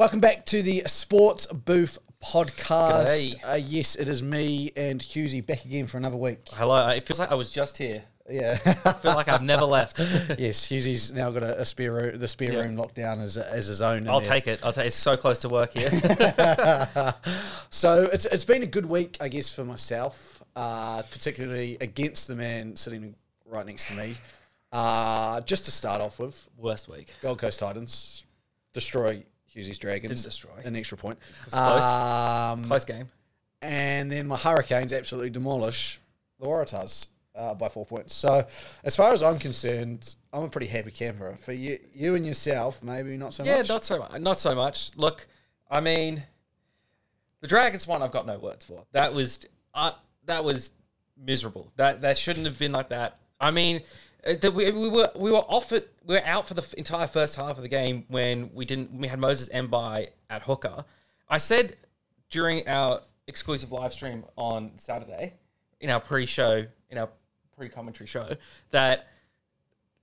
Welcome back to the Sports Booth podcast. Uh, yes, it is me and Hughesy back again for another week. Hello. It feels like I was just here. Yeah. I feel like I've never left. yes, Hughesy's now got a, a spare room, the spare Yeah. room locked down as, as his own. I'll take it. I'll take. It's so close to work here. So it's it's been a good week, I guess, for myself, uh, particularly against the man sitting right next to me. Uh, just to start off with, Worst week. Gold Coast Titans destroy Hughesy's Dragons. Didn't destroy. An extra point. close. Um, Close game. and then my Hurricanes absolutely demolish the Waratahs uh, by four points. So, as far as I'm concerned, I'm a pretty happy camper. For you, you and yourself, maybe not so Yeah, much. Yeah, not so much. Not so much. Look, I mean, the Dragons one. I've got no words for. That was uh, that was miserable. That that shouldn't have been like that. I mean, Uh, that we, we were we were off it. We were out for the entire first half of the game when we didn't. We had Moses Mbye at hooker. I said during our exclusive live stream on Saturday in our pre-show in our pre-commentary show that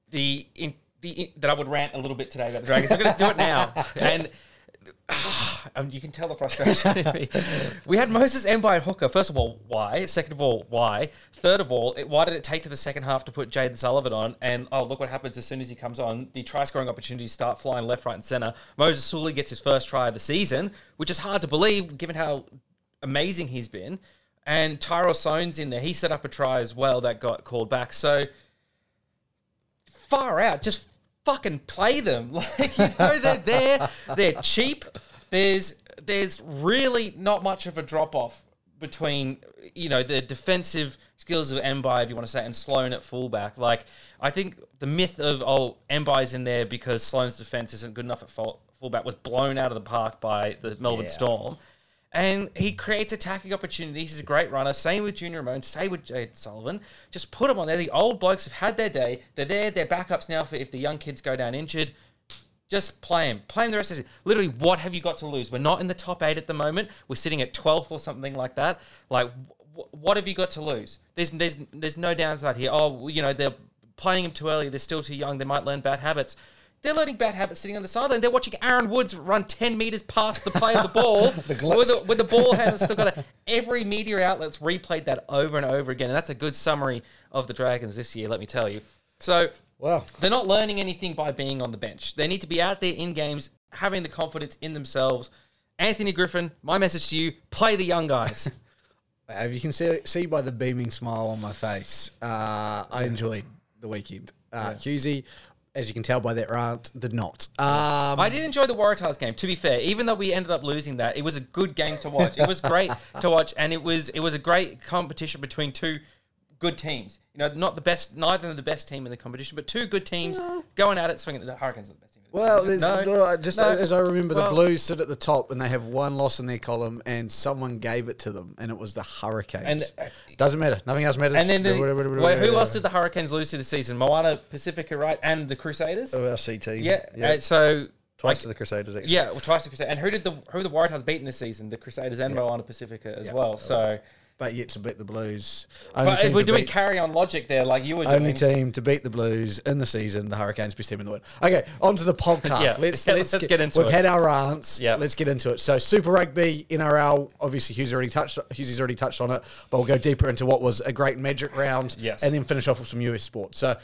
the in the in, that I would rant a little bit today about the Dragons. I'm going to do it now, and um, you can tell the frustration. We had Moses Mbye at hooker. First of all, why? Second of all, why? Third of all, it, why did it take to the second half to put Jayden Sullivan on? And oh, look what happens as soon as he comes on. The try scoring opportunities start flying left, right, and center. Moses Suli gets his first try of the season, which is hard to believe given how amazing he's been. And Tyrell Sloan's in there. He set up a try as well that got called back. So far out. Just fucking play them. Like you know they're there. They're cheap. There's there's really not much of a drop off between you know the defensive skills of Mbye, if you want to say, and Sloan at fullback. Like I think the myth of oh Mbye's in there because Sloan's defense isn't good enough at full, fullback was blown out of the park by the Melbourne Yeah. Storm. And he creates attacking opportunities. He's a great runner. Same with Junior Amone. Same with Jade Sullivan. Just put them on there. The old blokes have had their day. They're there. They're backups now for if the young kids go down injured. Just play him. Play him the rest of the season. Literally, what have you got to lose? We're not in the top eight at the moment. We're sitting at 12th or something like that. Like, wh- what have you got to lose? There's, there's, there's no downside here. Oh, you know, they're playing him too early. They're still too young. They might learn bad habits. They're learning bad habits sitting on the sideline. They're watching Aaron Woods run 10 meters past the play of the ball glitch. with, the, with the ball handler still got it. Every media outlet's replayed that over and over again. And that's a good summary of the Dragons this year, let me tell you. So, Well, they're not learning anything by being on the bench. They need to be out there in games, having the confidence in themselves. Anthony Griffin, my message to you: play the young guys. if you can see, see by the beaming smile on my face, uh, I enjoyed the weekend. Uh, Hughesy, as you can tell by that rant, did not. Um, I did enjoy the Waratahs game. To be fair, even though we ended up losing that, it was a good game to watch. It was great to watch, and it was it was a great competition between two good teams. You know, not the best, neither of the best team in the competition, but two good teams going at it, swinging. The Hurricanes are the best team. In the Well, there's no, no, just no. as I remember, the Well- Blues sit at the top and they have one loss in their column, and someone gave it to them, and it was the Hurricanes. And, uh, Doesn't matter. Nothing else matters. And then the, wait, who else did the Hurricanes lose to the season? Moana Pacifica, right, and the Crusaders. Of our C team. Yeah. yeah. uh, so Twice like, to the Crusaders. Actually. Yeah, well, twice the Crusaders. And who did the who the Waratahs beaten this season? The Crusaders and Moana Pacifica as well. So, but yet to beat the Blues. Only but if we're doing beat- carry on logic there, like you were Only doing, team to beat the Blues in the season, the Hurricanes best team in the world. Okay, on to the podcast. Yeah, let's, yeah, let's, let's get into it. We've had our rants. Yeah. let's get into it. So Super Rugby NRL. Obviously, Hughes already touched. Hughes already touched on it, but we'll go deeper into what was a great Magic round. Yes. and then finish off with some US sports. So.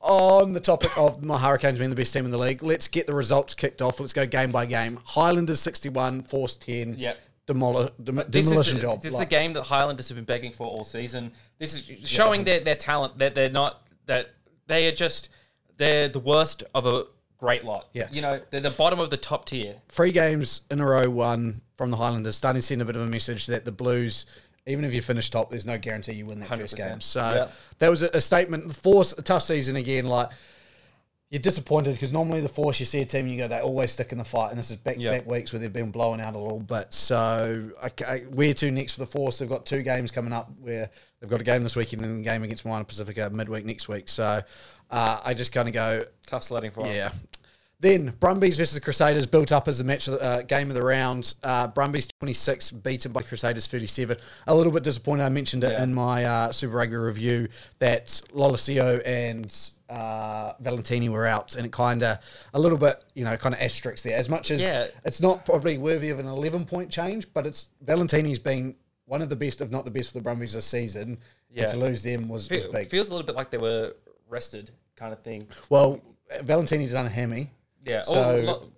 On the topic of my Hurricanes being the best team in the league, let's get the results kicked off. Let's go game by game. Highlanders 61, Force 10. Yep. Demoli- dem- demolition the, job. this is the game that Highlanders have been begging for all season. This is showing their, their talent. That they're not that they are just they're the worst of a great lot. Yeah. you know they're the bottom of the top tier. three games in a row won from the Highlanders, starting to send a bit of a message that the Blues, even if you finish top, there's no guarantee you win that first 100%. game. So Yeah. that was a, a statement. Force a tough season again. Like you're disappointed because normally the Force, you see a team, and you go they always stick in the fight, and this is back to back weeks where they've been blown out a little bit. So okay, where to next for the Force? They've got two games coming up where they've got a game this weekend and a game against Moana Pacifica midweek next week. So uh, I just kind of go, Tough sledding for yeah. Then Brumbies versus the Crusaders built up as the match uh, game of the round. Uh, Brumbies 26 beaten by Crusaders 37. A little bit disappointed. I mentioned it Yeah. in my uh, Super Rugby review that Lolesio and uh, Valentini were out, and it kind of a little bit, you know, kind of asterisks there. As much as Yeah. it's not probably worthy of an 11 point change, but it's Valentini's been one of the best, if not the best, for the Brumbies this season. Yeah. And to lose them was, was big. feels a little bit like they were rested, kind of thing. well, Valentini's done a hammy. Yeah. So, oh, Lo-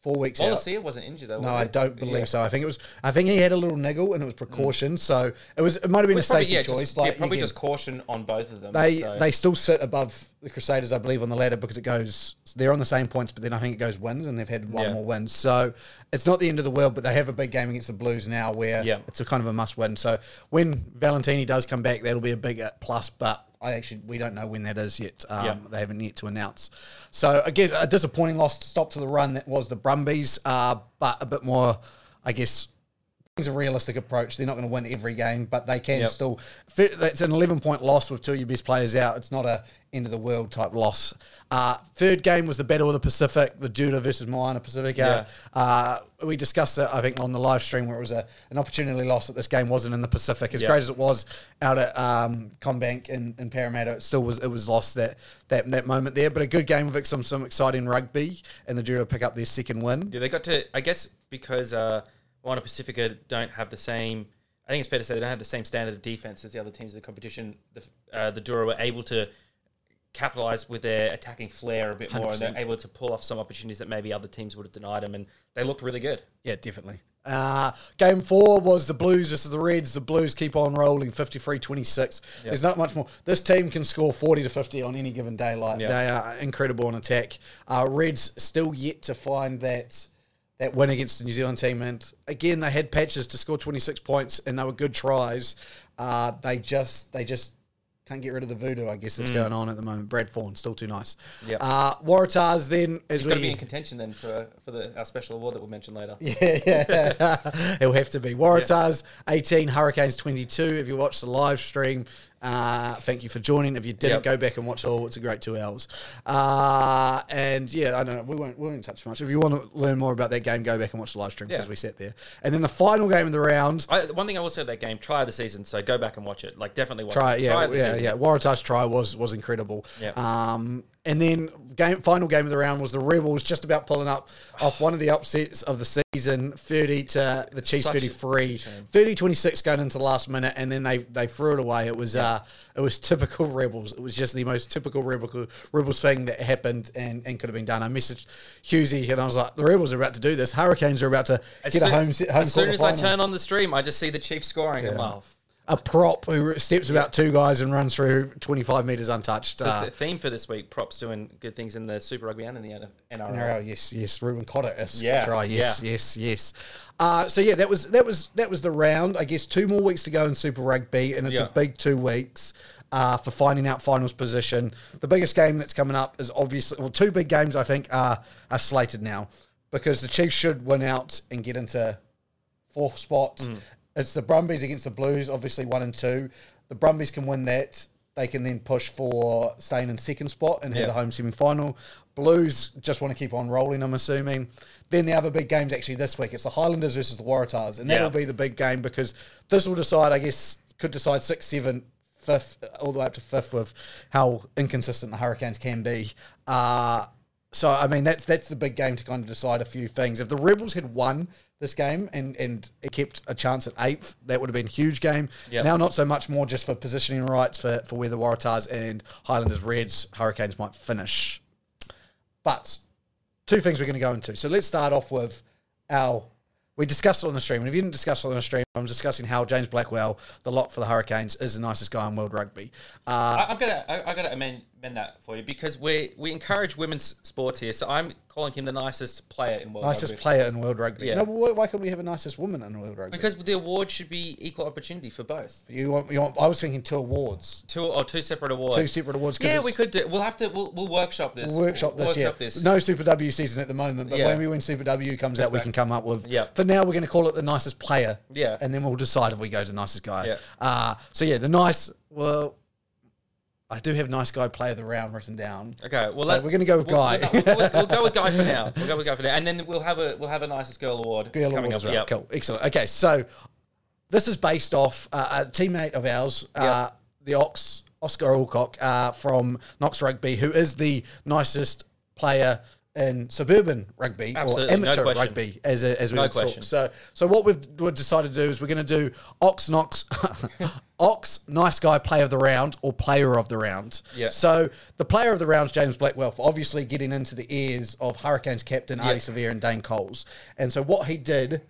Four weeks out. Lolesio wasn't injured though. No, I don't believe Yeah. so. I think it was. I think he had a little niggle, and it was precaution. So it was. It might have been a probably- safety yeah, choice. Just, like yeah, probably just caution on both of them. they so- they still sit above the Crusaders, I believe, on the ladder because it goes. They're on the same points, but then I think it goes wins, and they've had one more win. So it's not the end of the world, but they have a big game against the Blues now, where it's a kind of a must win. So when Valentini does come back, that'll be a big uh, plus. But I actually we don't know when that is yet. Um, Yeah. They haven't yet to announce. So again, a disappointing loss stop to the run that was the Brumbies, uh, but a bit more, I guess. It's a realistic approach. They're not going to win every game, but they can Yep. still. It's an 11 point loss with two of your best players out. It's not a end of the world type loss. Uh, third game was the Battle of the Pacific, the Drua versus Moana Pacifica. Uh, we discussed it, I think, on the live stream where it was a, an opportunity loss that this game wasn't in the Pacific. As Yeah. great as it was out at um, CommBank in, in Parramatta, it still was it was lost that that that moment there. But a good game with some some exciting rugby, and the Drua pick up their second win. Yeah, they got to. I guess because uh, Moana Pacifica don't have the same. I think it's fair to say they don't have the same standard of defense as the other teams in the competition. The uh, the Drua were able to capitalize with their attacking flair a bit more, and 100%. they're able to pull off some opportunities that maybe other teams would have denied them, and they looked really good. Yeah, definitely. Uh, game four was the Blues versus the Reds. The Blues keep on rolling 53 26. There's not much more. This team can score 40 to 50 on any given day. Like, Yeah. They are incredible in attack. Uh, Reds still yet to find that. That win against the New Zealand team, and again they had patches to score 26 points, and they were good tries. Uh, they just they just can't get rid of the voodoo, I guess, that's going on at the moment. Brad Thorn, still too nice. Mm. Yep. Uh, Waratahs then, He's we to be in contention then for for the our special award that we'll mention later. yeah, yeah. It'll have to be. Waratahs 18, Hurricanes 22. If you watched the live stream, uh, thank you for joining. If you didn't, Yep. go back and watch all. It's a great two hours. Uh, and yeah, I don't know. We won't, we won't touch much. If you want to learn more about that game, go back and watch the live stream because Yeah. we sat there. And then the final game of the round. I, one thing I will say that game, try the season, so go back and watch it. Like definitely watch Try, it. yeah, the yeah, season. yeah. Waratahs try was was incredible. Yeah. Um, and then game final game of the round was the Rebels just about pulling up off one of the upsets of the season, thirty to the Chiefs Such a 33, 30 26 going into the last minute, and then they they threw it away. It was uh it was typical Rebels. It was just the most typical Rebel Rebels thing that happened and, and could have been done. I messaged Hughesy and I was like, the Rebels are about to do this. Hurricanes are about to As get soon, a home home as soon as I turn on the stream, I just see the Chiefs scoring. I'm like, oh, a prop who steps about two guys and runs through 25 meters untouched. So Uh, the theme for this week, props doing good things in the Super Rugby and in the NRL. NRL, yes, yes. Reuben Cotter, yes, Yeah, try, yes, yeah. yes, yes. Uh, so yeah, that was that was that was the round. I guess two more weeks to go in Super Rugby, and it's a big two weeks uh, for finding out finals position. The biggest game that's coming up is obviously well, two big games I think are are slated now because the Chiefs should win out and get into fourth spot, Mm. It's the Brumbies against the Blues, obviously one and two. The Brumbies can win that. They can then push for staying in second spot and have the home semi final. Blues just want to keep on rolling, I'm assuming. Then the other big game's actually this week. It's the Highlanders versus the Waratahs. And that'll Yeah. be the big game because this will decide, I guess, could decide six, seven, fifth, all the way up to fifth with how inconsistent the Hurricanes can be. Uh, so I mean that's that's the big game to kind of decide a few things. If the Rebels had won this game and and it kept a chance at eighth, that would have been a huge game. Yep. Now not so much more just for positioning rights for for where the Waratahs and Highlanders Reds Hurricanes might finish. But two things we're going to go into. So let's start off with our. We discussed it on the stream, and if you didn't discuss it on the stream, I'm discussing how James Blackwell, the lock for the Hurricanes, is the nicest guy in world rugby. Uh, I, I'm gonna, I, I gotta amend, amend that for you because we we encourage women's sports here. So I'm calling him the nicest player in world nicest rugby. player in world rugby. Yeah. No, why, why can't we have a nicest woman in world rugby? because the award should be equal opportunity for both. You want, you want, I was thinking two awards, Two or two separate awards. two separate awards. yeah, we could do. We'll have to. We'll, we'll workshop this. We'll workshop this. We'll yeah, workshop this. no Super W season at the moment, but Yeah. when we when Super W comes out, we can come up with. Yeah. For now, we're going to call it the nicest player. Yeah. And then we'll decide if we go to the nicest guy. Yeah. Uh, so yeah, the nice. Well, I do have nice guy play of the round written down. Okay, well So let- we're gonna go with we'll- Guy. We'll, we'll- we'll go with Guy for now. We'll go with Guy for now, and then we'll have a we'll have a nicest girl award Girl coming Award as up. well. Yep. Cool, excellent. Okay, so this is based off uh, a teammate of ours, uh, the Ox Oscar Alcock uh, from Knox Rugby, who is the nicest player in suburban rugby Absolutely, or amateur question. rugby, as as we No would talk. question. So, so what we've, we've decided to do is we're going to do Ox Knox, Ox Nice Guy Player of the Round or Player of the Round. Yeah. So the Player of the Round is James Blackwell for obviously getting into the ears of Hurricanes captain Ardie Savea and Dane Coles. And so what he did,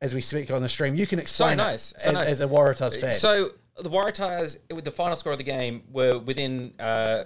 as we speak on the stream, you can explain nice, it so as, nice. as a Waratahs fan. So the Waratahs, with the final score of the game, were within. Uh,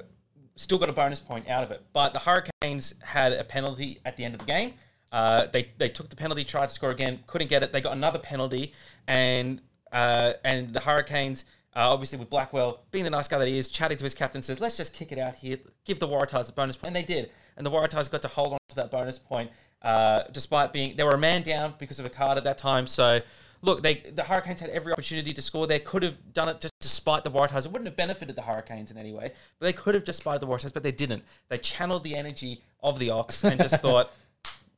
still got a bonus point out of it, but the Hurricanes had a penalty at the end of the game. Uh, they they took the penalty, tried to score again, couldn't get it. They got another penalty, and uh, and the Hurricanes. Uh, obviously, with Blackwell being the nice guy that he is, chatting to his captain, says, "Let's just kick it out here, give the Waratahs a bonus point," and they did. And the Waratahs got to hold on to that bonus point, uh, despite being they were a man down because of a card at that time. So, look, they the Hurricanes had every opportunity to score. They could have done it just despite the Waratahs. It wouldn't have benefited the Hurricanes in any way, but they could have just spied the Waratahs, but they didn't. They channeled the energy of the Ox and just thought.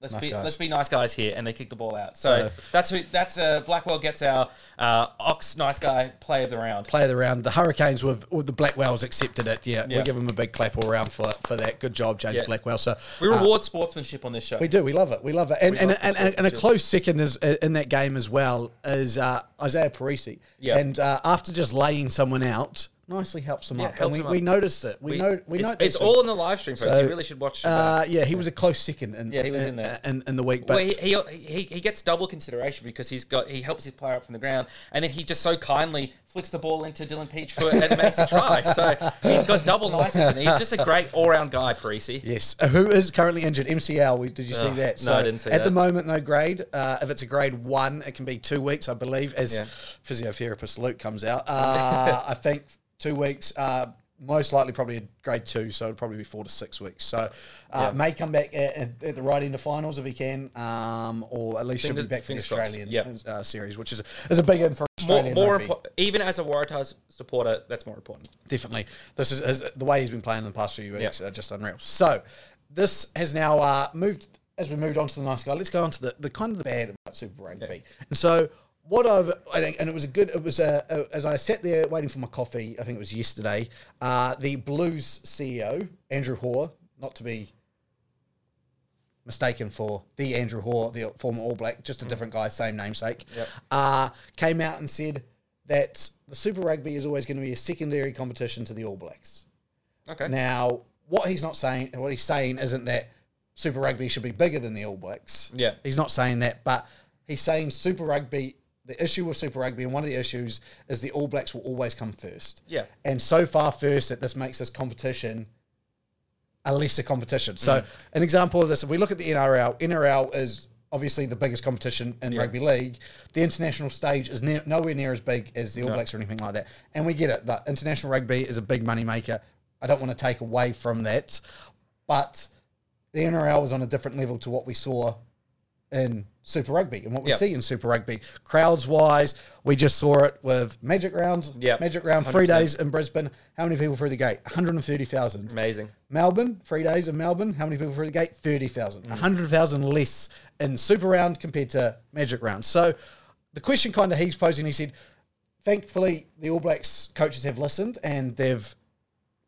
Let's be guys. let's be nice guys here, and they kick the ball out. So, So- that's who that's uh, Blackwell gets our uh, Ox nice guy play of the round. Play of the round. The Hurricanes with, with the Blackwells accepted it. Yeah, Yeah. we give them a big clap all round for for that. Good job, James Yeah. Blackwell. So We uh, reward sportsmanship on this show. We do. We love it. We love it. And and, and, and a close second is uh, in that game as well is uh, Izaia Perese. Yeah. And uh, after just laying someone out, nicely helps him Yeah, up. helps and we, we up. noticed it. We, know we it's, know it's all things. in the live stream, folks. So, you really should watch. Uh, yeah, he was a close second. In, Yeah, he was in there. in, in the week. But well, he, he, he, he gets double consideration because he's got he helps his player up from the ground, and then he just so kindly flicks the ball into Dylan Pietsch Peachfoot and makes a try. So he's got double nices, and he's just a great all round guy, Perese. Yes, uh, who is currently injured? MCL. we- Did you see Ugh, that? no, I didn't see At that. At the moment, no grade. Uh, if it's a grade one, it can be two weeks, I believe. As Yeah. physiotherapist Luke comes out, uh, I think two weeks. Uh, most likely, probably a grade two, so it'll probably be four to six weeks. So, uh, may come back at, at, at the right end of finals if he can, um, or at least Fingers- should be back for the. Australian Yep. uh, series, which is is a big in for Australian more rugby. impo- even as a Waratahs supporter, that's more important. Definitely. This is, is the way he's been playing in the past few weeks, Yep. uh, just unreal. So, this has now uh, moved, as we moved on to the nice guy, let's go on to the, the kind of the bad about Super Rugby. And so, what I've, and and it was a good, it was a, a, as I sat there waiting for my coffee, I think it was yesterday, uh, the Blues CEO, Andrew Hore, not to be mistaken for the Andrew Hore, the former All Black, just a different guy, same namesake, Yep. uh, came out and said that the Super Rugby is always going to be a secondary competition to the All Blacks. Okay. Now, what he's not saying, what he's saying isn't that Super Rugby should be bigger than the All Blacks. Yeah. He's not saying that, but he's saying Super Rugby, the issue with Super Rugby, and one of the issues is the All Blacks will always come first. Yeah. And so far first that this makes this competition a lesser competition. So, mm-hmm. an example of this, if we look at the NRL, NRL is obviously the biggest competition in rugby league. The international stage is ne- nowhere near as big as the All Blacks or anything like that. And we get it. The international rugby is a big money maker. I don't want to take away from that, but the NRL was on a different level to what we saw in Super Rugby and what we Yep. see in Super Rugby. Crowds wise, we just saw it with Magic Round. Yep. Magic Round, three 100%. days in Brisbane. How many people through the gate? 130,000. Amazing. Melbourne, three days in Melbourne. How many people through the gate? 30,000. Mm. 100,000 less in Super Round compared to Magic Round. So the question kind of he's posing, he said, thankfully, the All Blacks coaches have listened and they've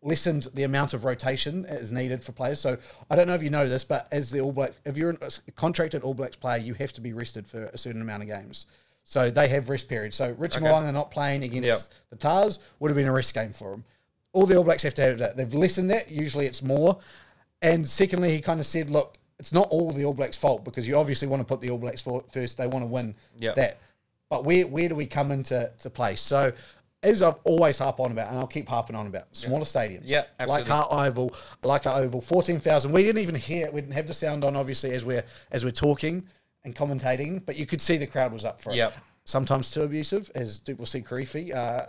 lessened the amount of rotation as needed for players. So I don't know if you know this, but as the All Black, if you're a contracted All Blacks player, you have to be rested for a certain amount of games. So they have rest periods. So Rich Okay. Mo'unga not playing against Yep. the Tars would have been a rest game for him. All the All Blacks have to have that. They've lessened that. Usually it's more. And secondly, he kind of said, look, it's not all the All Blacks' fault because you obviously want to put the All Blacks first. They want to win Yep. that. But where where do we come into to place? So as I've always harp on about, and I'll keep harping on about, smaller stadiums. Yeah, like absolutely. our oval, like our oval, fourteen thousand. We didn't even hear. We didn't have the sound on, obviously, as we're as we're talking and commentating. But you could see the crowd was up for it. Yep. Sometimes too abusive, as Duplessis Karifi uh,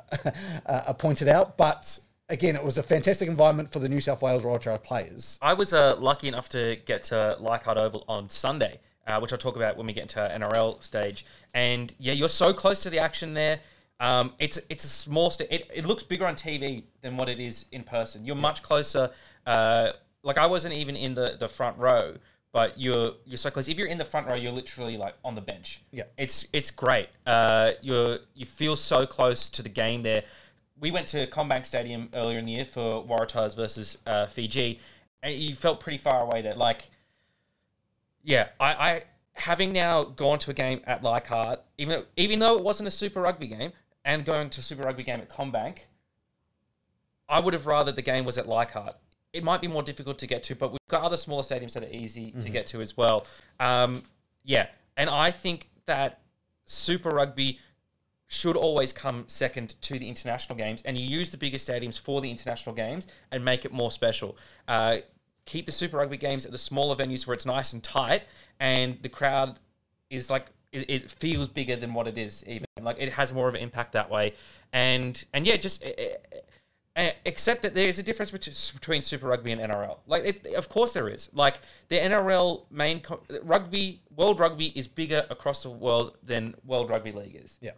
uh, pointed out. But again, it was a fantastic environment for the New South Wales Royal Trout players. I was uh, lucky enough to get to Leichhardt Oval on Sunday, uh, which I'll talk about when we get into NRL stage. And yeah, you're so close to the action there. Um, it's it's a small. Sta- it, it looks bigger on TV than what it is in person. You're much closer. Uh, like I wasn't even in the, the front row, but you're you're so close. If you're in the front row, you're literally like on the bench. Yeah. it's it's great. Uh, you're you feel so close to the game there. We went to CommBank Stadium earlier in the year for Waratahs versus uh, Fiji, and you felt pretty far away there. Like yeah, I, I having now gone to a game at Leichhardt, even even though it wasn't a Super Rugby game, and going to Super Rugby game at CommBank, I would have rather the game was at Leichhardt. It might be more difficult to get to, but we've got other smaller stadiums that are easy to get to as well. Um, yeah, and I think that Super Rugby should always come second to the international games, and you use the bigger stadiums for the international games and make it more special. Uh, keep the Super Rugby games at the smaller venues where it's nice and tight, and the crowd is like it, it feels bigger than what it is. Even like it has more of an impact that way, and and yeah, just. eh, eh, eh, Except that there's a difference between, Super Rugby and NRL. Like, it, of course there is. Like, the NRL main co- rugby, World Rugby is bigger across the world than World Rugby League is. Yeah.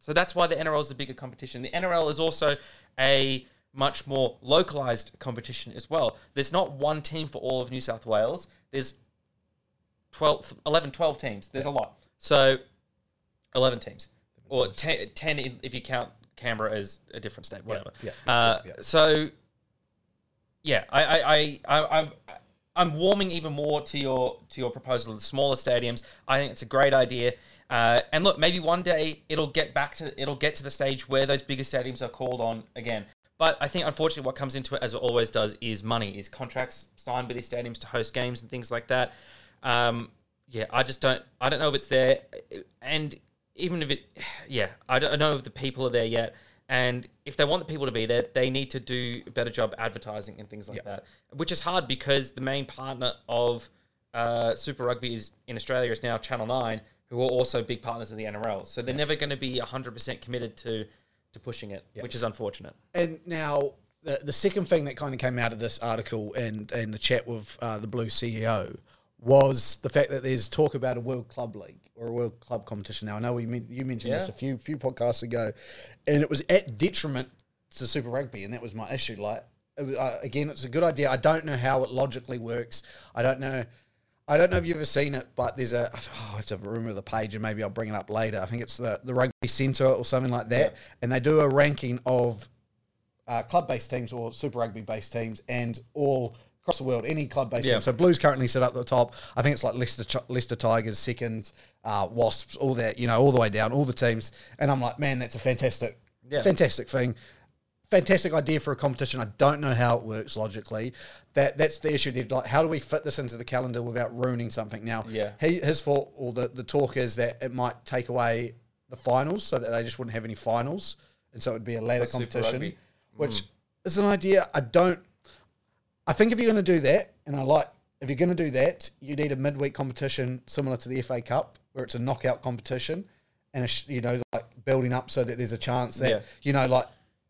So that's why the NRL is the bigger competition. The NRL is also a much more localized competition as well. There's not one team for all of New South Wales. There's 12, 11, 12 teams. There's a lot. So 11 teams. Or 10, 10 in- if you count Canberra as a different state, whatever. yeah, uh, yeah, yeah. So, yeah, I, I, I, I, I'm, I'm warming even more to your to your proposal of the smaller stadiums. I think it's a great idea. Uh, and look, maybe one day it'll get back to it'll get to the stage where those bigger stadiums are called on again. But I think unfortunately what comes into it, as it always does, is money, is contracts signed by these stadiums to host games and things like that. Um, yeah, I just don't I don't know if it's there, and even if it, yeah, I don't know if the people are there yet. And if they want the people to be there, they need to do a better job advertising and things like that, which is hard because the main partner of uh, Super Rugby is in Australia is now Channel Nine, who are also big partners of the NRL. So they're never going to be hundred percent committed to to pushing it, which is unfortunate. And now the the second thing that kind of came out of this article and and the chat with uh, the Blue CEO was the fact that there's talk about a World Club League or a World Club competition. Now I know we you mentioned this a few few podcasts ago, and it was at detriment to Super Rugby, and that was my issue. Like it was, uh, again, it's a good idea. I don't know how it logically works. I don't know. I don't know if you've ever seen it, but there's a. Oh, I have to remember the page, and maybe I'll bring it up later. I think it's the the Rugby Centre or something like that, and they do a ranking of uh, club-based teams or Super Rugby-based teams, and all across the world, any club-based Yeah. team. So Blues currently sit up at the top. I think it's like Leicester, Leicester Tigers second, uh, Wasps, all that, you know, all the way down, all the teams. And I'm like, man, that's a fantastic, Yeah. fantastic thing. Fantastic idea for a competition. I don't know how it works logically. That that's the issue. There. Like, how do we fit this into the calendar without ruining something? Now, Yeah. he, his fault or the the talk is that it might take away the finals, so that they just wouldn't have any finals, and so it would be a later competition which is an idea I don't. I think if you're going to do that, and I like, if you're going to do that, you need a midweek competition similar to the FA Cup, where it's a knockout competition, and a, you know, like building up so that there's a chance that Yeah. you know, like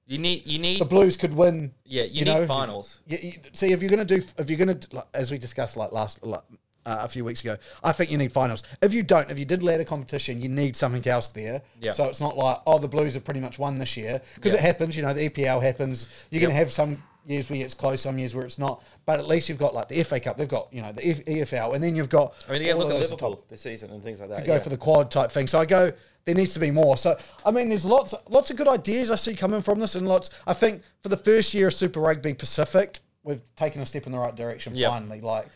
You need you need the Blues could win. yeah you, you need know, finals. You, you, see, if you're going to do, if you're going to, like, as we discussed like last. Like, uh, a few weeks ago, I think you need finals. If you don't, if you did ladder competition, you need something else there. Yeah. So it's not like oh the Blues have pretty much won this year because Yeah. it happens. You know the EPL happens. You're going to have some years where it's close, some years where it's not. But at least you've got like the FA Cup. They've got you know the EFL, and then you've got. I mean, all look at Liverpool this season and things like that. You Go yeah. for the quad type thing. So I go. There needs to be more. So I mean, there's lots, lots of good ideas I see coming from this, and lots. I think for the first year of Super Rugby Pacific, we've taken a step in the right direction. Yeah. Finally, like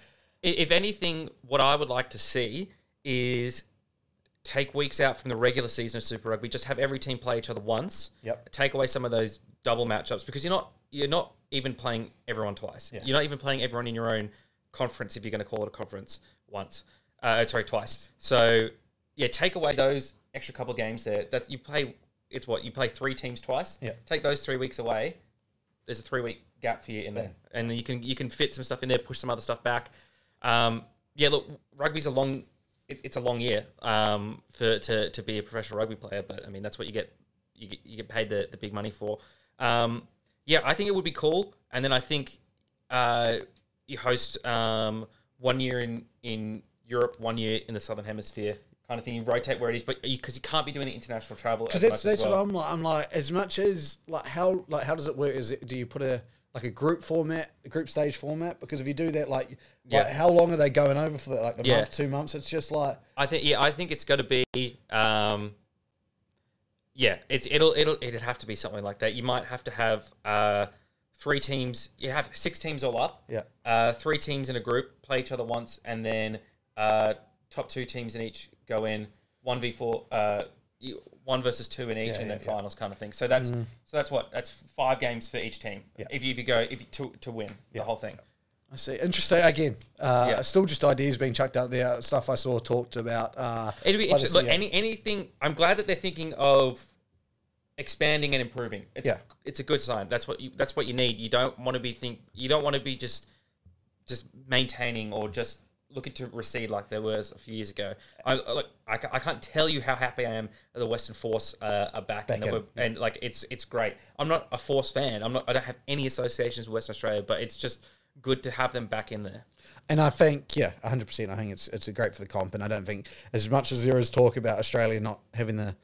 If anything, what I would like to see is take weeks out from the regular season of Super Rugby. Just have every team play each other once. Yep. Take away some of those double matchups because you're not you're not even playing everyone twice. Yeah. You're not even playing everyone in your own conference if you're going to call it a conference once. Uh, sorry, twice. So yeah, take away those extra couple games there. That's you play. It's what you play three teams twice. Yeah. Take those three weeks away. There's a three week gap for you in there, and you can you can fit some stuff in there, push some other stuff back. Um, yeah, look, rugby's a long. It, it's a long year um, for to, to be a professional rugby player, but I mean that's what you get. You get, you get paid the, the big money for. Um, yeah, I think it would be cool, and then I think uh, you host um, one year in in Europe, one year in the Southern Hemisphere, kind of thing. You rotate where it is, but because you, can't be doing the international travel. Because that's that's well. what I'm like. I'm like as much as like how like how does it work? Is it do you put a like a group format, a group stage format? Because if you do that, like, yeah. like how long are they going over for that? Like a yeah. month, two months? It's just like I think yeah, I think it's got to be. Um, yeah, it's it'll it'll it'd have to be something like that. You might have to have uh, three teams. You have six teams all up. Yeah. Uh, three teams in a group play each other once, and then uh, top two teams in each go in one v four. Uh, one versus two in each, yeah, and then yeah, finals kind of thing. So that's mm. so that's what that's five games for each team. If you if you go if you, to to win the whole thing. I see. Interesting. Again, uh, still just ideas being chucked out there. Stuff I saw talked about. Uh, It'd be interesting. Look, any anything. I'm glad that they're thinking of expanding and improving. It's, yeah, it's a good sign. That's what you. That's what you need. You don't want to be think. You don't want to be just just maintaining or just looking to recede like there was a few years ago. I look, I, I can't tell you how happy I am that the Western Force uh, are back, back and, in, yeah. and like it's it's great. I'm not a Force fan. I'm not. I don't have any associations with Western Australia, but it's just good to have them back in there. And I think, yeah, 100%. I think it's it's great for the comp. And I don't think, as much as there is talk about Australia not having the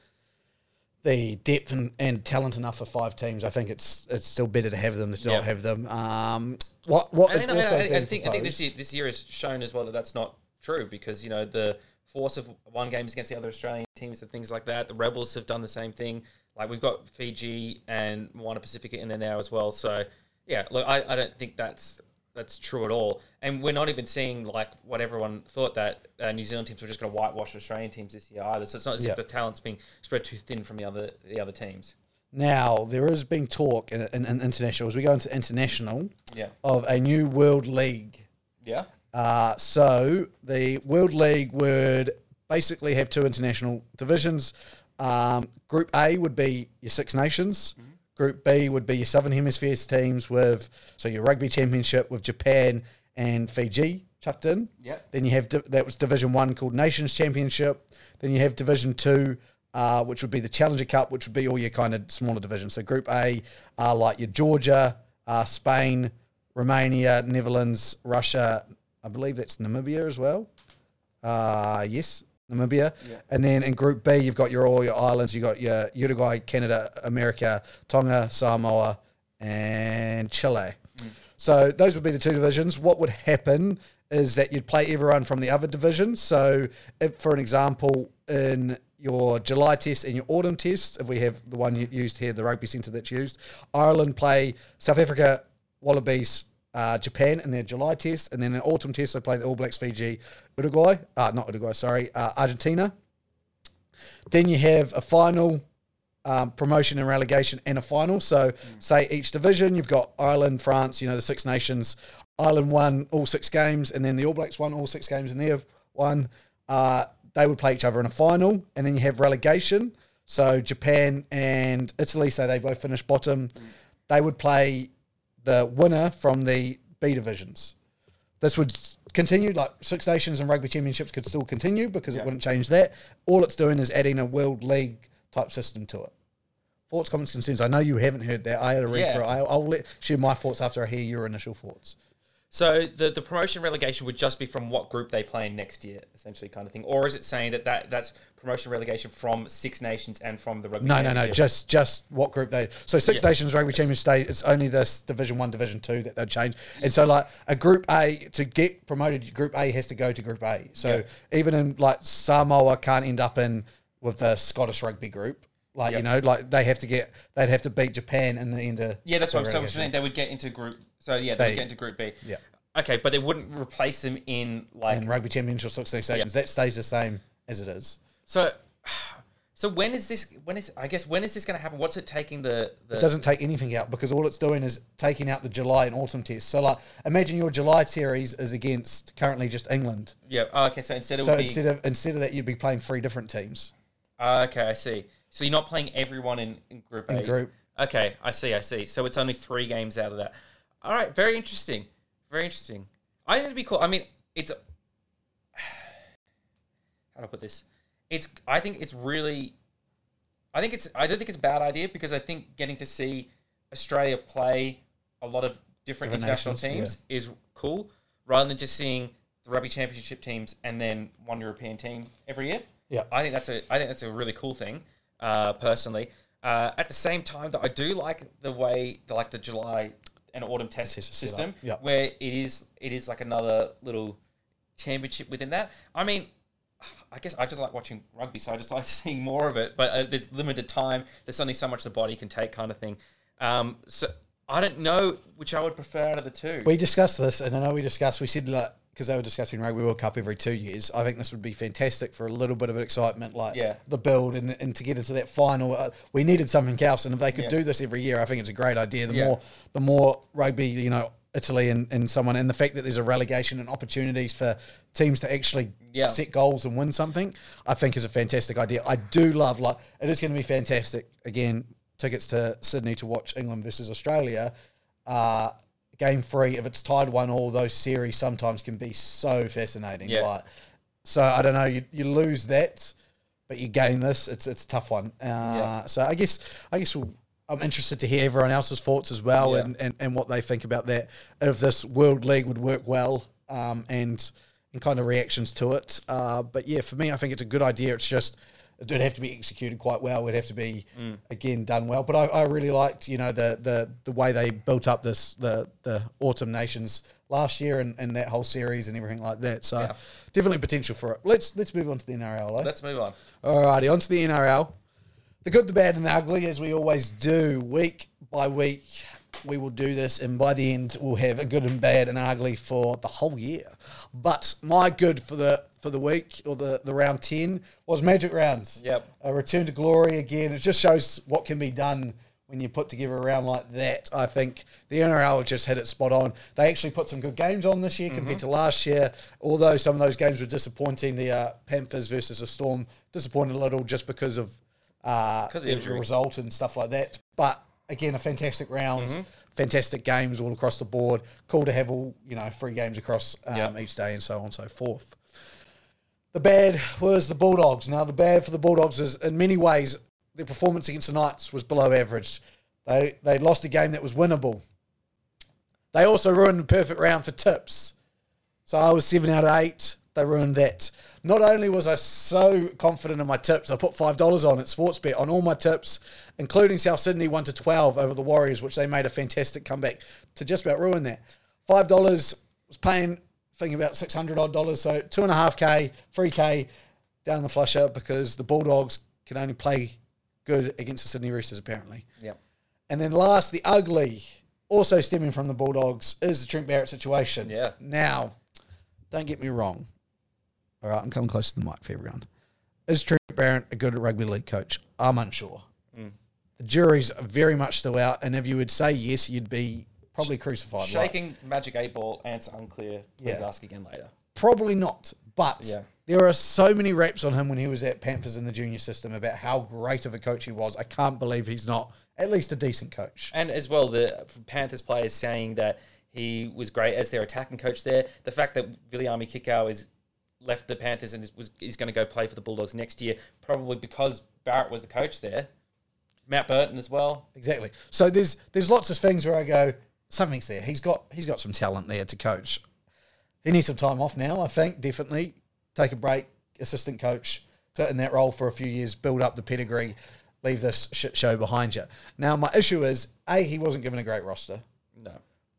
the depth and, and talent enough for five teams, I think it's it's still better to have them than to not have them. Um, what what is also I, I, I think, I think this year, this year has shown as well that that's not true because, you know, the Force have won games against the other Australian teams and things like that. The Rebels have done the same thing. Like we've got Fiji and Moana Pacifica in there now as well. So, yeah, look, I, I don't think that's that's true at all. And we're not even seeing like what everyone thought that uh, New Zealand teams were just going to whitewash Australian teams this year either. So it's not as if the talent's being spread too thin from the other the other teams. Now there has been talk in, in, in international as we go into international, yeah. of a new world league. Yeah. Uh, so the world league would basically have two international divisions. Um, group A would be your Six Nations. Mm-hmm Group B would be your Southern Hemisphere's teams with so your Rugby Championship with Japan and Fiji chucked in. Yep. Then you have that was Division One called Nations Championship. Then you have Division Two, uh, which would be the Challenger Cup, which would be all your kind of smaller divisions. So Group A are like your Georgia, uh, Spain, Romania, Netherlands, Russia. I believe that's Namibia as well. Uh, yes, Namibia. Yeah. And then in Group B, you've got your all your islands. You've got your Uruguay, Canada, America, Tonga, Samoa, and Chile. Mm. So those would be the two divisions. What would happen is that you'd play everyone from the other division. So, if, for an example, in your July test and your autumn test, if we have the one used here, the rugby centre that's used, Ireland play South Africa, Wallabies, uh, Japan in their July test, and then in autumn test they play the All Blacks, Fiji, Uruguay, uh, not Uruguay, sorry, uh, Argentina. Then you have a final um, promotion and relegation and a final. So, mm. say each division, you've got Ireland, France, you know, the Six Nations. Ireland won all six games, and then the All Blacks won all six games in their one. Uh, they would play each other in a final, and then you have relegation. So, Japan and Italy, so they both finished bottom. Mm. They would play the winner from the B divisions. This would continue, like Six Nations and Rugby Championships could still continue because yeah. it wouldn't change that. All it's doing is adding a World League type system to it. Thoughts, comments, concerns. I know you haven't heard that. I had a read yeah. for it. I'll, I'll let, share my thoughts after I hear your initial thoughts. So the the promotion relegation would just be from what group they play in next year, essentially, kind of thing, or is it saying that, that that's promotion relegation from Six Nations and from the rugby? No, no, no, just just what group they. So Six yeah. Nations Rugby Championship state. It's only this Division One, Division Two that they change, and so like a Group A to get promoted, Group A has to go to Group A. So yeah. even in like Samoa can't end up in with the Scottish rugby group. Like yep. you know, like they have to get, they'd have to beat Japan in the end of. Yeah, that's what I'm saying. They would get into group. So yeah, they, they get into Group B. Yeah. Okay, but they wouldn't replace them in like in rugby championship six nations. That stays the same as it is. So, so when is this? When is I guess when is this going to happen? What's it taking the, the? It doesn't take anything out because all it's doing is taking out the July and autumn tests. So like, imagine your July series is against currently just England. Yeah. Oh, okay. So instead of so instead of instead of that, you'd be playing three different teams. Uh, okay, I see. So you're not playing everyone in, in Group A. In group. Okay, I see. I see. So it's only three games out of that. All right. Very interesting. Very interesting. I think it'd be cool. I mean, it's how do I put this? It's I think it's really I think it's I don't think it's a bad idea because I think getting to see Australia play a lot of different, different international nations, teams yeah. is cool rather than just seeing the rugby championship teams and then one European team every year. Yeah. I think that's a I think that's a really cool thing, uh, personally. Uh, at the same time, that I do like the way the, like the July and autumn test system, setup. Yeah. where it is it is like another little championship within that. I mean, I guess I just like watching rugby, so I just like seeing more of it. But uh, there's limited time. There's only so much the body can take, kind of thing. Um, so I don't know which I would prefer out of the two. We discussed this, and I know we discussed. We said like because they were discussing Rugby World Cup every two years. I think this would be fantastic for a little bit of excitement, like Yeah. the build and, and to get into that final. Uh, we needed something else, and if they could Yeah. do this every year, I think it's a great idea. The Yeah. more the more rugby, you know, Italy and, and someone, and the fact that there's a relegation and opportunities for teams to actually set goals and win something, I think is a fantastic idea. I do love like it is going to be fantastic. Again, tickets to Sydney to watch England versus Australia. Uh, game three, if it's tied one all, those series sometimes can be so fascinating. Yeah. Like, so I don't know, you, you lose that, but you gain this. It's it's a tough one. Uh, Yeah. So I guess I guess we'll, I'm interested to hear everyone else's thoughts as well Yeah. and, and, and what they think about that. If this World League would work well, um, and and kind of reactions to it. Uh, but yeah, for me, I think it's a good idea. It's just it would have to be executed quite well. It'd have to be again done well. But I, I really liked you know the the the way they built up this the the autumn nations last year and, and that whole series and everything like that. So Yeah. definitely potential for it. Let's let's move on to the NRL. Eh? Let's move on. Alrighty, on to the NRL. The good, the bad, and the ugly, as we always do, week by week. We will do this, and by the end, we'll have a good and bad and ugly for the whole year. But my good for the for the week or the, the round ten was Magic Rounds. Yep. a return to glory again. It just shows what can be done when you put together a round like that. I think the NRL just hit it spot on. They actually put some good games on this year compared to last year. Although some of those games were disappointing, the uh, Panthers versus the Storm disappointed a little just because of uh, the injury. result and stuff like that. But again, a fantastic round. Fantastic games all across the board. Cool to have all you know free games across um, Yep. each day and so on and so forth. The bad was the Bulldogs. Now, the bad for the Bulldogs is, in many ways, their performance against the Knights was below average. They they lost a game that was winnable. They also ruined the perfect round for tips. So I was seven out of eight. They ruined that. Not only was I so confident in my tips, I put five dollars on at Sportsbet on all my tips, including South Sydney one to twelve over the Warriors, which they made a fantastic comeback to just about ruin that. Five dollars was paying, thinking about six hundred odd dollars, so two and a half k, three k down the flusher because the Bulldogs can only play good against the Sydney Roosters apparently. Yep. And then last, the ugly, also stemming from the Bulldogs, is the Trent Barrett situation. Yeah. Now, don't get me wrong. All right, I'm coming close to the mic for everyone. Is Trent Barrett a good rugby league coach? I'm unsure. Mm. The jury's very much still out, and if you would say yes, you'd be probably crucified. right? Shaking Magic 8 Ball, answer unclear. Please Yeah. ask again later. Probably not. But Yeah. there are so many reps on him when he was at Panthers in the junior system about how great of a coach he was. I can't believe he's not at least a decent coach. And as well, the Panthers players saying that he was great as their attacking coach there. The fact that Viliami Kikau is left the Panthers and is, was, is going to go play for the Bulldogs next year, probably because Barrett was the coach there. Matt Burton as well. Exactly. So there's there's lots of things where I go, something's there. He's got he's got some talent there to coach. He needs some time off now, I think, definitely. Take a break, assistant coach, sit in that role for a few years, build up the pedigree, leave this shit show behind you. Now my issue is A, he wasn't given a great roster. No.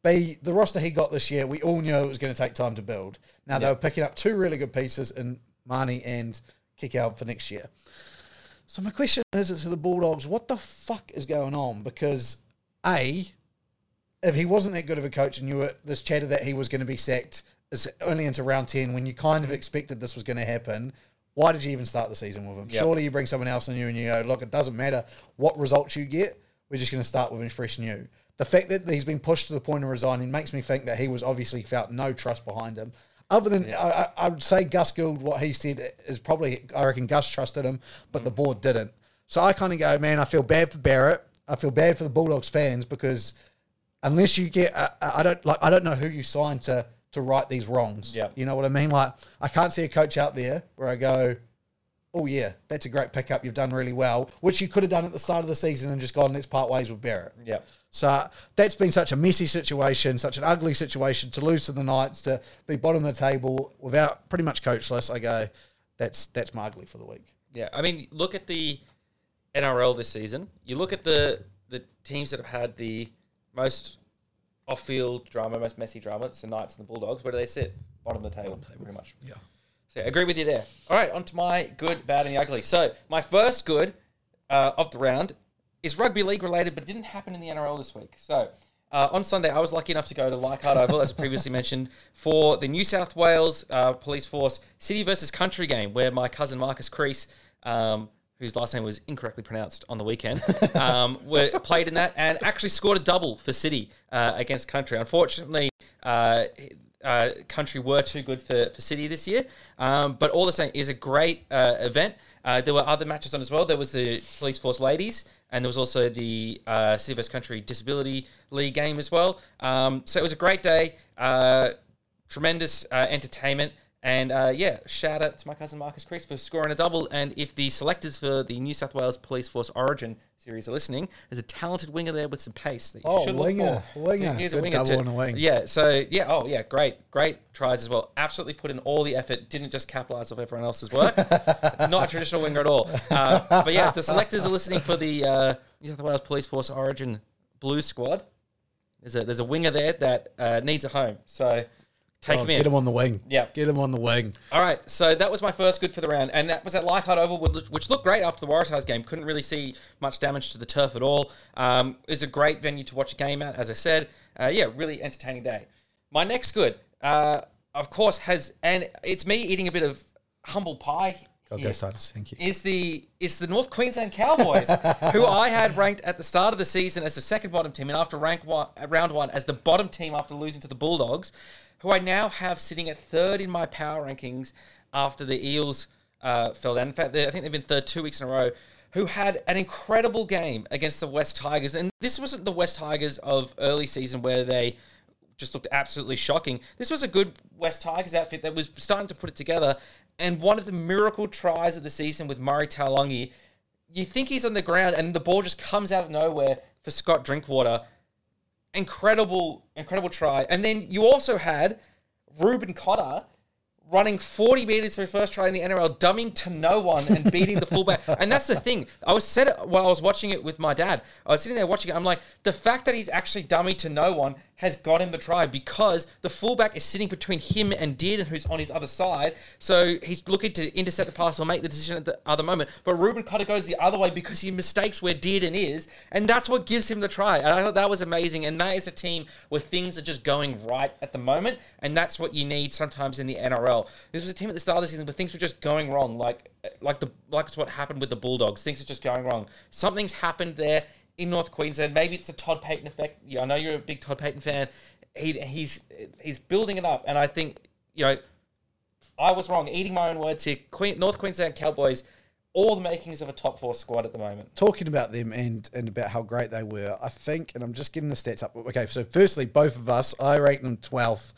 B, the roster he got this year, we all knew it was going to take time to build. Now they were picking up two really good pieces in Mahoney and Kikau for next year. So my question is to the Bulldogs, what the fuck is going on? Because A, if he wasn't that good of a coach and you were this chatter that he was going to be sacked is only into round ten when you kind of expected this was going to happen, why did you even start the season with him? Yep. Surely you bring someone else in you and you go, look, it doesn't matter what results you get, we're just going to start with him fresh new. The fact that he's been pushed to the point of resigning makes me think that he was obviously felt no trust behind him. Other than, I, I- I would say Gus Gould, what he said is probably, I reckon Gus trusted him, but the mm. board didn't. So I kind of go, man, I feel bad for Barrett. I feel bad for the Bulldogs fans because unless you get, I, I don't like, I don't know who you signed to to right these wrongs. Yep. You know what I mean? Like, I can't see a coach out there where I go, oh yeah, that's a great pickup. You've done really well, which you could have done at the start of the season and just gone, let's part ways with Barrett. Yep. So that's been such a messy situation, such an ugly situation to lose to the Knights, to be bottom of the table without pretty much coachless. I go, that's that's my ugly for the week. Yeah, I mean, look at the NRL this season. You look at the the teams that have had the most off-field drama, most messy drama. It's the Knights and the Bulldogs. Where do they sit? Bottom of the table, pretty much. Yeah. So I agree with you there. All right, on to my good, bad, and the ugly. So my first good uh, of the round is rugby league related, but it didn't happen in the NRL this week. So uh, on Sunday, I was lucky enough to go to Leichhardt Oval, as I previously mentioned, for the New South Wales uh, Police Force City versus Country game, where my cousin Marcus Crease, um, whose last name was incorrectly pronounced on the weekend, um, were, played in that and actually scored a double for City uh, against Country. Unfortunately, uh, uh, Country were too good for, for City this year, um, but all the same, is a great uh, event. Uh, there were other matches on as well. There was the Police Force Ladies, and there was also the uh, City vs Country Disability League game as well. Um, so it was a great day, uh, tremendous uh, entertainment. And uh, yeah, shout out to my cousin Marcus Crease for scoring a double. And if the selectors for the New South Wales Police Force Origin series are listening, there's a talented winger there with some pace that you Oh, should look winger, for. winger. Here's Good double to- on a wing. Yeah, so yeah, oh yeah, great, great tries as well. Absolutely put in all the effort. Didn't just capitalize off everyone else's work. Not a traditional winger at all. Uh, but yeah, if the selectors are listening for the uh, New South Wales Police Force Origin Blue Squad, there's a there's a winger there that uh, needs a home. So take Oh, him get him on the wing. Yeah. Get him on the wing. All right, so that was my first good for the round, and that was at Leichhardt Oval, which- which looked great after the Waratahs game. Couldn't really see much damage to the turf at all. Um, it was a great venue to watch a game at, as I said. Uh, yeah, really entertaining day. My next good, uh, of course, has and it's me eating a bit of humble pie. Okay, here Cyrus, thank you. is the is the North Queensland Cowboys, who I had ranked at the start of the season as the second bottom team, and after rank one, round one as the bottom team after losing to the Bulldogs, who I now have sitting at third in my power rankings after the Eels uh, fell down. In fact, they- I think they've been third two weeks in a row. Who had an incredible game against the West Tigers, and this wasn't the West Tigers of early season where they just looked absolutely shocking. This was a good West Tigers outfit that was starting to put it together. And one of the miracle tries of the season with Murray Taulagi, you think he's on the ground and the ball just comes out of nowhere for Scott Drinkwater. Incredible, incredible try. And then you also had Reuben Cotter running 40 meters for his first try in the NRL, dumbing to no one and beating the fullback. And that's the thing. I was said it while I was watching it with my dad. I was sitting there watching it. I'm like, the fact that he's actually dummy to no one has got him the try because the fullback is sitting between him and Dearden, who's on his other side. So he's looking to intercept the pass or make the decision at the other moment. But Reuben Cotter goes the other way because he mistakes where Dearden is, and that's what gives him the try. And I thought that was amazing. And that is a team where things are just going right at the moment, and that's what you need sometimes in the NRL. This was a team at the start of the season where things were just going wrong, like like the like it's what happened with the Bulldogs. Things are just going wrong. Something's happened there in North Queensland. Maybe it's the Todd Payten effect. Yeah, I know you're a big Todd Payten fan. He, he's he's building it up, and I think you know I was wrong. Eating my own words here. Queen, North Queensland Cowboys, all the makings of a top four squad at the moment. Talking about them and, and about how great they were, I think, and I'm just getting the stats up. Okay, so firstly, both of us, I ranked them 12th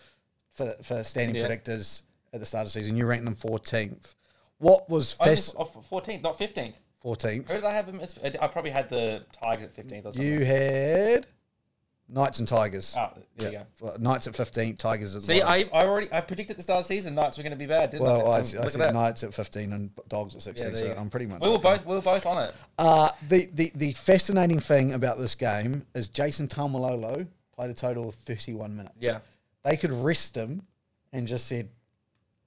for, for standing Yeah. predictors at the start of the season. You ranked them 14th. What was was 14th, not 15th. Who did I have them as? I probably had the Tigers at 15th or something. You had Knights and Tigers. Oh, there you go. Well, Knights at 15, Tigers at See. I, I already I predicted at the start of the season Knights were going to be bad, didn't Well, I? I, I said. Knights at 15 and Dogs at 16, Yeah, so. I'm pretty much. We were both we were both on it. Uh, the, the, the fascinating thing about this game is Jason Taumalolo played a total of 31 minutes. Yeah. They could rest him and just said,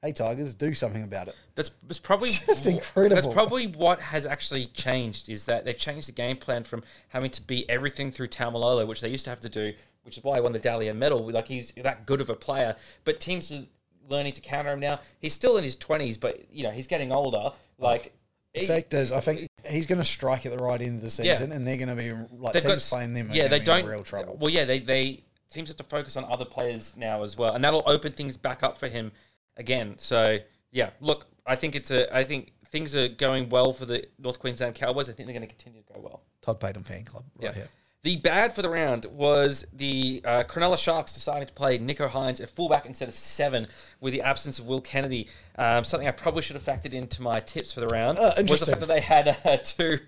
hey, Tigers, do something about it. That's, that's probably Just incredible. That's probably what has actually changed is that they've changed the game plan from having to beat everything through Taumalolo, which they used to have to do, which is why he won the Dally M medal. Like he's that good of a player, but teams are learning to counter him now. He's still in his twenties, but you know he's getting older. Like The fact is, I think he's going to strike at the right end of the season, and they're going to be like they've teams got playing them. Yeah, they gonna be in don't. real trouble. Well, yeah, they they teams have to focus on other players now as well, and that'll open things back up for him again. So yeah, look, I think it's a. I think things are going well for the North Queensland Cowboys. I think they're going to continue to go well. Todd Payten fan club, right Yeah. here. The bad for the round was the uh, Cronulla Sharks deciding to play Nicho Hynes at fullback instead of seven with the absence of Will Kennedy. Um, something I probably should have factored into my tips for the round Uh, was the fact that they had uh, two,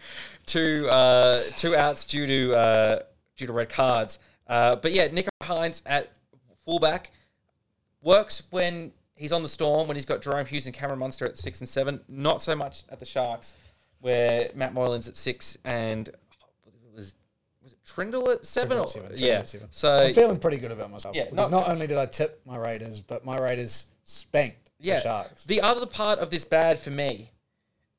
two, uh, two outs due to uh, due to red cards. Uh, but yeah, Nicho Hynes at fullback works when he's on the Storm when he's got Jahrome Hughes and Cameron Munster at six and seven. Not so much at the Sharks, where Matt Moylan's at six and oh, it was was it Trindall at seven? Trindall or, seven, yeah. at seven. So I'm feeling pretty good about myself. Yeah, because not- not, only did I tip my Raiders, but my Raiders spanked yeah, the Sharks. the other part of this bad for me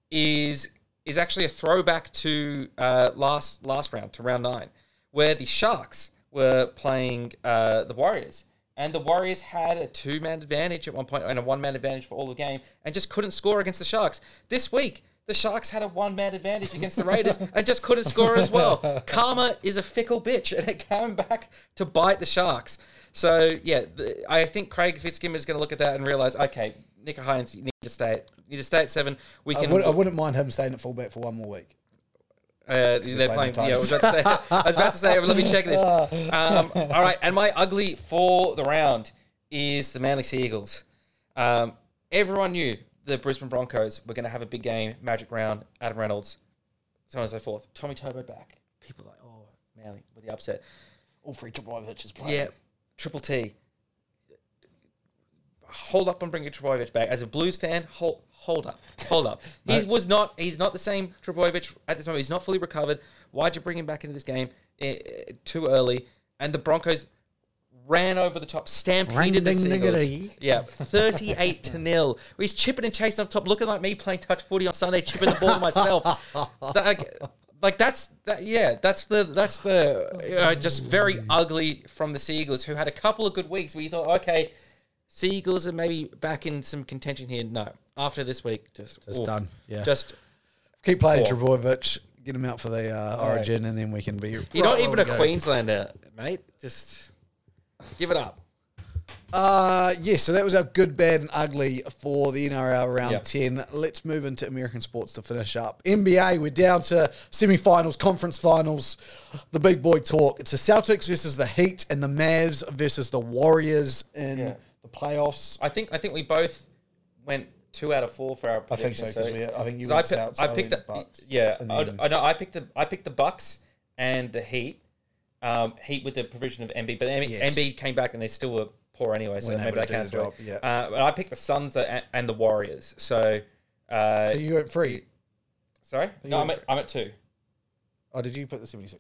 is is actually a throwback to uh, last last round to round nine, where the Sharks were playing uh, the Warriors, and the Warriors had a two man advantage at one point and a one man advantage for all the game, and just couldn't score against the Sharks. This week. The Sharks had a one man advantage against the Raiders and just couldn't score as well. Karma is a fickle bitch, and it came back to bite the Sharks. So yeah, the, I think Craig Fitzgibbon is going to look at that and realize, okay, Nick Hynes, you need to stay. At, need to stay at seven. We I, can. would, I wouldn't mind him staying at fullback for one more week. Uh, they're playing the Yeah, I was about to say. I was about to say. Let me check this. Um, all right, and my ugly for the round is the Manly Seagulls. Um, everyone knew the Brisbane Broncos were going to have a big game, Magic Round, Adam Reynolds, so on and so forth. Tommy Turbo back. People are like, oh, Manly with the upset. All three Trbojevic is playing. Yeah, Triple T. Hold up and bring Trbojevic back. As a Blues fan, hold hold up, hold up. He was not. He's not the same Trbojevic at this moment. He's not fully recovered. Why'd you bring him back into this game eh, too early? And the Broncos ran over the top, stampeded the Seagulls. Yeah, thirty-eight to nil. He's chipping and chasing off top, looking like me playing touch footy on Sunday, chipping the ball myself. That, like, like that's that. Yeah, that's the that's the uh, just very ugly from the Seagulls, who had a couple of good weeks where you thought, okay, Seagulls are maybe back in some contention here. No, after this week, just Just oof. done. Yeah. Just Keep playing Poor. Trbojevic, get him out for the uh, Origin, and then we can be. you're right not where even we a go. Queenslander, mate. Just give it up. Uh, yes, so that was our good, bad, and ugly for the NRL round Yep. 10. Let's move into American sports to finish up. NBA, we're down to semi finals, conference finals, the big boy talk. It's the Celtics versus the Heat and the Mavs versus the Warriors in playoffs. I think I think we both went two out of four for our I think so, I think you I, went pi- Celtics, I I picked the Bucks, yeah. I, I know I picked the I picked the Bucks and the Heat. Um, Heat with the provision of Embiid, but Embiid, Yes. Embiid came back and they still were poor anyway, so Weren't maybe able that to do counts. the for it. job, yeah. Uh, but I picked the Suns and, and the Warriors. So, uh, So you went three. sorry, no, I'm went at, I'm at two. Oh, did you put the 76ers?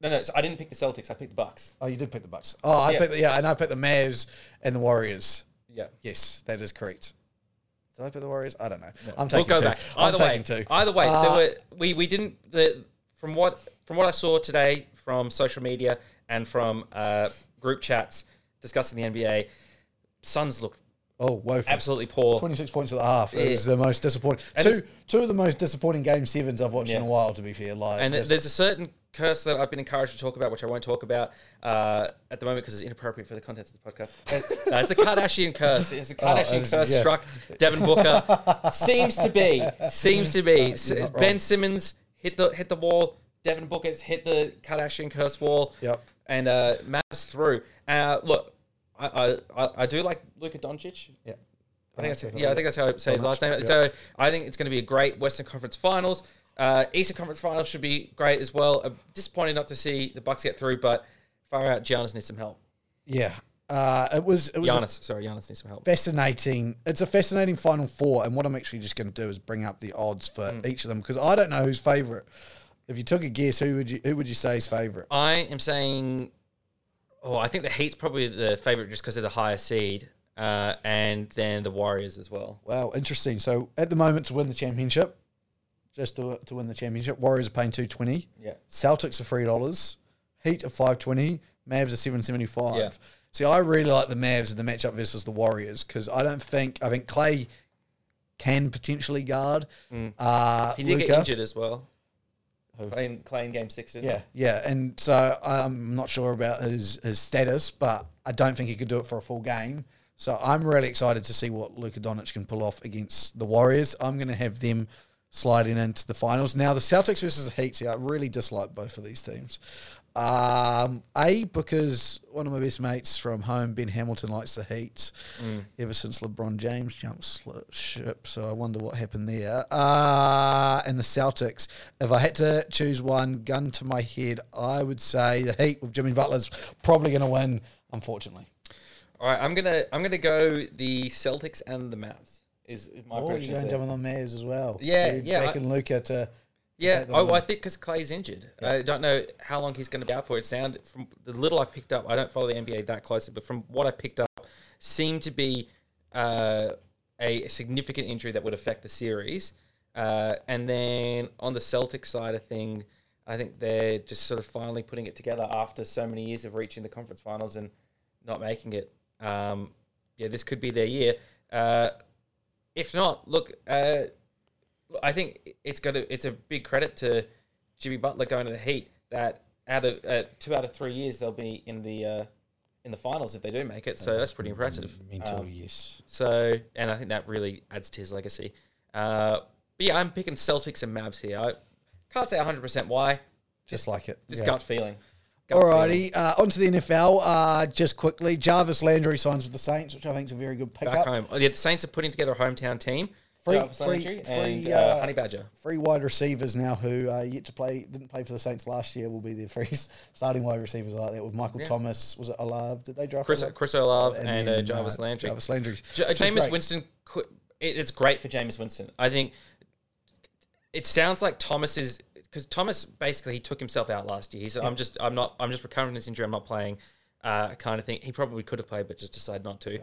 No, no, so I didn't pick the Celtics. I picked the Bucks. Oh, you did pick the Bucks. Oh, I Yeah. picked the, yeah, and I picked the Mavs and the Warriors. Yeah. Yes, that is correct. Did I pick the Warriors? I don't know. I'm taking We'll go two. back. I'm Either way, taking two. either way, Uh, there were, we we didn't the from what from what I saw today from social media and from uh, group chats discussing the NBA, Suns looked Oh, woeful. absolutely poor. 26 points at the half. It was the most disappointing. Two, it's- two of the most disappointing game sevens I've watched in Yeah. a while, to be fair. Like, And just- there's a certain curse that I've been encouraged to talk about, which I won't talk about uh, at the moment because it's inappropriate for the contents of the podcast. Uh, no, it's a Kardashian curse. It's a Kardashian it's- curse yeah. struck Devin Booker. seems to be. Seems to be. Ben wrong. Simmons hit the hit the wall. Devin Booker's hit the Kardashian curse wall. Yep. And uh, Mavs through. Uh, look, I, I, I, do like Luka Doncic. yeah. I think that's, yeah, I think that's how I say his last name. So I think it's going to be a great Western Conference Finals. Uh, Eastern Conference Finals should be great as well. Uh, disappointed not to see the Bucks get through, but far out, Giannis needs some help. Yeah. Uh, it was it was Giannis, sorry, Giannis needs some help. fascinating. It's a fascinating final four, and what I'm actually just going to do is bring up the odds for Hmm. each of them because I don't know who's favorite. If you took a guess, who would you who would you say is favorite? I am saying, oh, I think the Heat's probably the favorite just because they're the higher seed, uh, and then the Warriors as well. Wow, interesting. So at the moment to win the championship, just to, to win the championship, Warriors are paying two twenty. Yeah. Celtics are three dollars. Heat are five twenty. Mavs are seven seventy five. Yeah. See, I really like the Mavs in the matchup versus the Warriors because I don't think I think Clay can potentially guard. Uh, He did Luka. get injured as well. Playing, playing game six. he? Yeah, yeah, and so I'm not sure about his his status, but I don't think he could do it for a full game. So I'm really excited to see what Luka Doncic can pull off against the Warriors. I'm going to have them sliding into the finals. Now the Celtics versus the Heat. Yeah, I really dislike both of these teams. Um, a because one of my best mates from home, Ben Hamilton, likes the Heat ever since LeBron James jumped ship. So I wonder what happened there. Uh, and the Celtics. If I had to choose one, gun to my head, I would say the Heat with Jimmy Butler's probably going to win. Unfortunately, All right, I'm gonna I'm gonna go the Celtics and the Mavs. Is, my Oh, you're going jumping on Mavs as well. Yeah, You're yeah, Backing Luka to. Yeah, oh. I think because Clay's injured. I don't know how long he's going to be out for. It sound from the little I've picked up. I don't follow the NBA that closely, but from what I picked up, seemed to be uh, a significant injury that would affect the series. Uh, and then on the Celtics side of thing, I think they're just sort of finally putting it together after so many years of reaching the conference finals and not making it. Um, yeah, this could be their year. Uh, if not, look, uh, I think it's got to, it's a big credit to Jimmy Butler going to the Heat that out of uh, two out of three years they'll be in the uh, in the finals if they do make it. So that's pretty impressive. Mental, Um, yes. so and I think that really adds to his legacy. Uh, but yeah, I'm picking Celtics and Mavs here. I can't say 100 percent why. Just like it. Just yeah. gut feeling. Alrighty, uh, on to the NFL. Uh, just quickly, Jarvis Landry signs with the Saints, which I think is a very good Back pickup. home. Oh, yeah, the Saints are putting together a hometown team. Free- Jarvis free- Landry and free, uh, uh, Honey Badger. Three wide receivers now who uh, yet to play, didn't play for the Saints last year, will be their three starting wide receivers like that with Michael Yeah. Thomas. Was it Olave? Did they draft Chris Olave? Chris Olave and, uh, then, Jarvis uh, Landry. Jarvis Landry. J- Jameis. Winston, it's great for Jameis Winston. I think it sounds like Thomas is because Thomas basically he took himself out last year. He said, "I'm just, I'm not, I'm just recovering this injury. I'm not playing." Uh, kind of thing. He probably could have played, but just decided not to.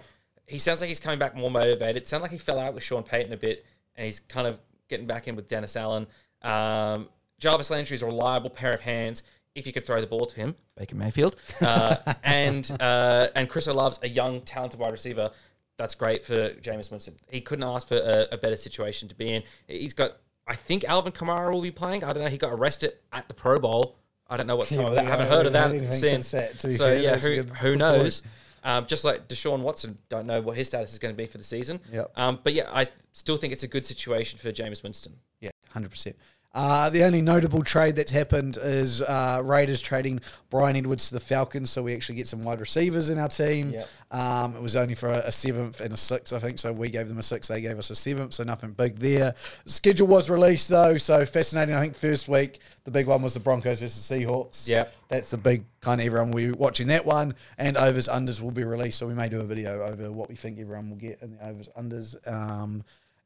He sounds like he's coming back more motivated. It sounds like he fell out with Sean Payton a bit, and he's kind of getting back in with Dennis Allen. Um, Jarvis Landry is a reliable pair of hands. If you could throw the ball to him, Baker Mayfield, uh, and uh, and Chris Olave's a young, talented wide receiver. That's great for Jameis Winston. He couldn't ask for a, a better situation to be in. He's got, I think Alvin Kamara will be playing. I don't know. He got arrested at the Pro Bowl. I don't know what's going on that. I haven't heard of that since. anything since that, to be so fair. yeah, who, who knows? Um, just like Deshaun Watson, don't know what his status is going to be for the season. Yep. Um, but yeah, I still think it's a good situation for James Winston. Yeah, hundred percent. Uh, the only notable trade that's happened is uh, Raiders trading Bryan Edwards to the Falcons, so we actually get some wide receivers in our team. Yep. Um, it was only for a, a seventh and a sixth, I think. So we gave them a sixth, they gave us a seventh, so nothing big there. Schedule was released though, so fascinating. I think first week the big one was the Broncos versus Seahawks. Yep. that's the big kind of everyone be watching that one, and overs unders will be released. So we may do a video over what we think everyone will get in the overs unders, um,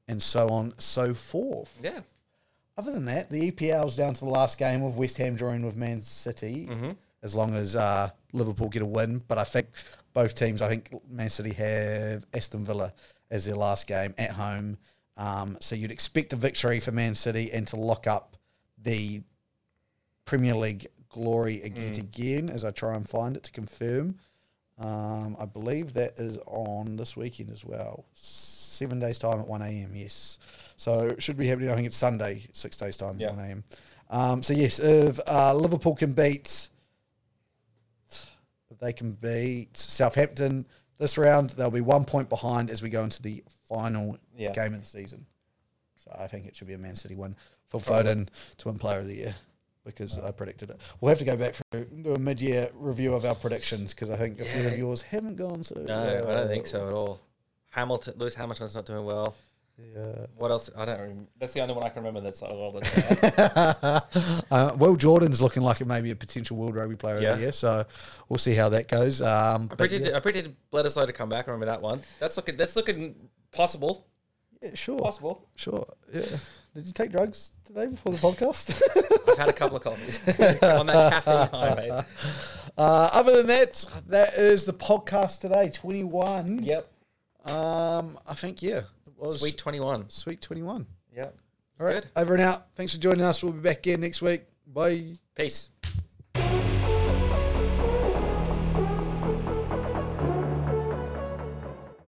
and so on so forth. Yeah. Other than that, the EPL's down to the last game of West Ham drawing with Man City, as long as uh, Liverpool get a win. But I think both teams, I think Man City have Aston Villa as their last game at home. Um, so you'd expect a victory for Man City and to lock up the Premier League glory again, again as I try and find it to confirm. Um, I believe that is on this weekend as well. Seven days' time at 1 a.m., yes. So it should be happening, I think it's Sunday, six days' time Yeah. at 1 a.m. Um, so, yes, if uh, Liverpool can beat, if they can beat Southampton this round, they'll be one point behind as we go into the final Yeah. game of the season. So I think it should be a Man City win for Foden to win Player of the Year because I predicted it. We'll have to go back through do a mid-year review of our predictions because I think a few of yours haven't gone so. No, I don't think so at all. Hamilton, Lewis Hamilton's not doing well. Yeah. What else? I don't. Remember. That's the only one I can remember. That's oh, well, that's uh, Will Jordan's looking like it may be a potential World Rugby Player Yeah. the Year, so we'll see how that goes. Um, I predicted. yeah, I predicted Bledisloe to come back. I remember that one. That's looking. That's looking possible. yeah, sure, Possible. sure. Yeah. Did you take drugs today before the podcast? I've had a couple of coffees on that caffeine high, mate. uh, other than that, that is the podcast today. Twenty-one. Yep. Um, I think yeah, it was Sweet twenty one. sweet twenty-one. Yep. All right, Good. over and out. Thanks for joining us. We'll be back again next week. Bye. Peace.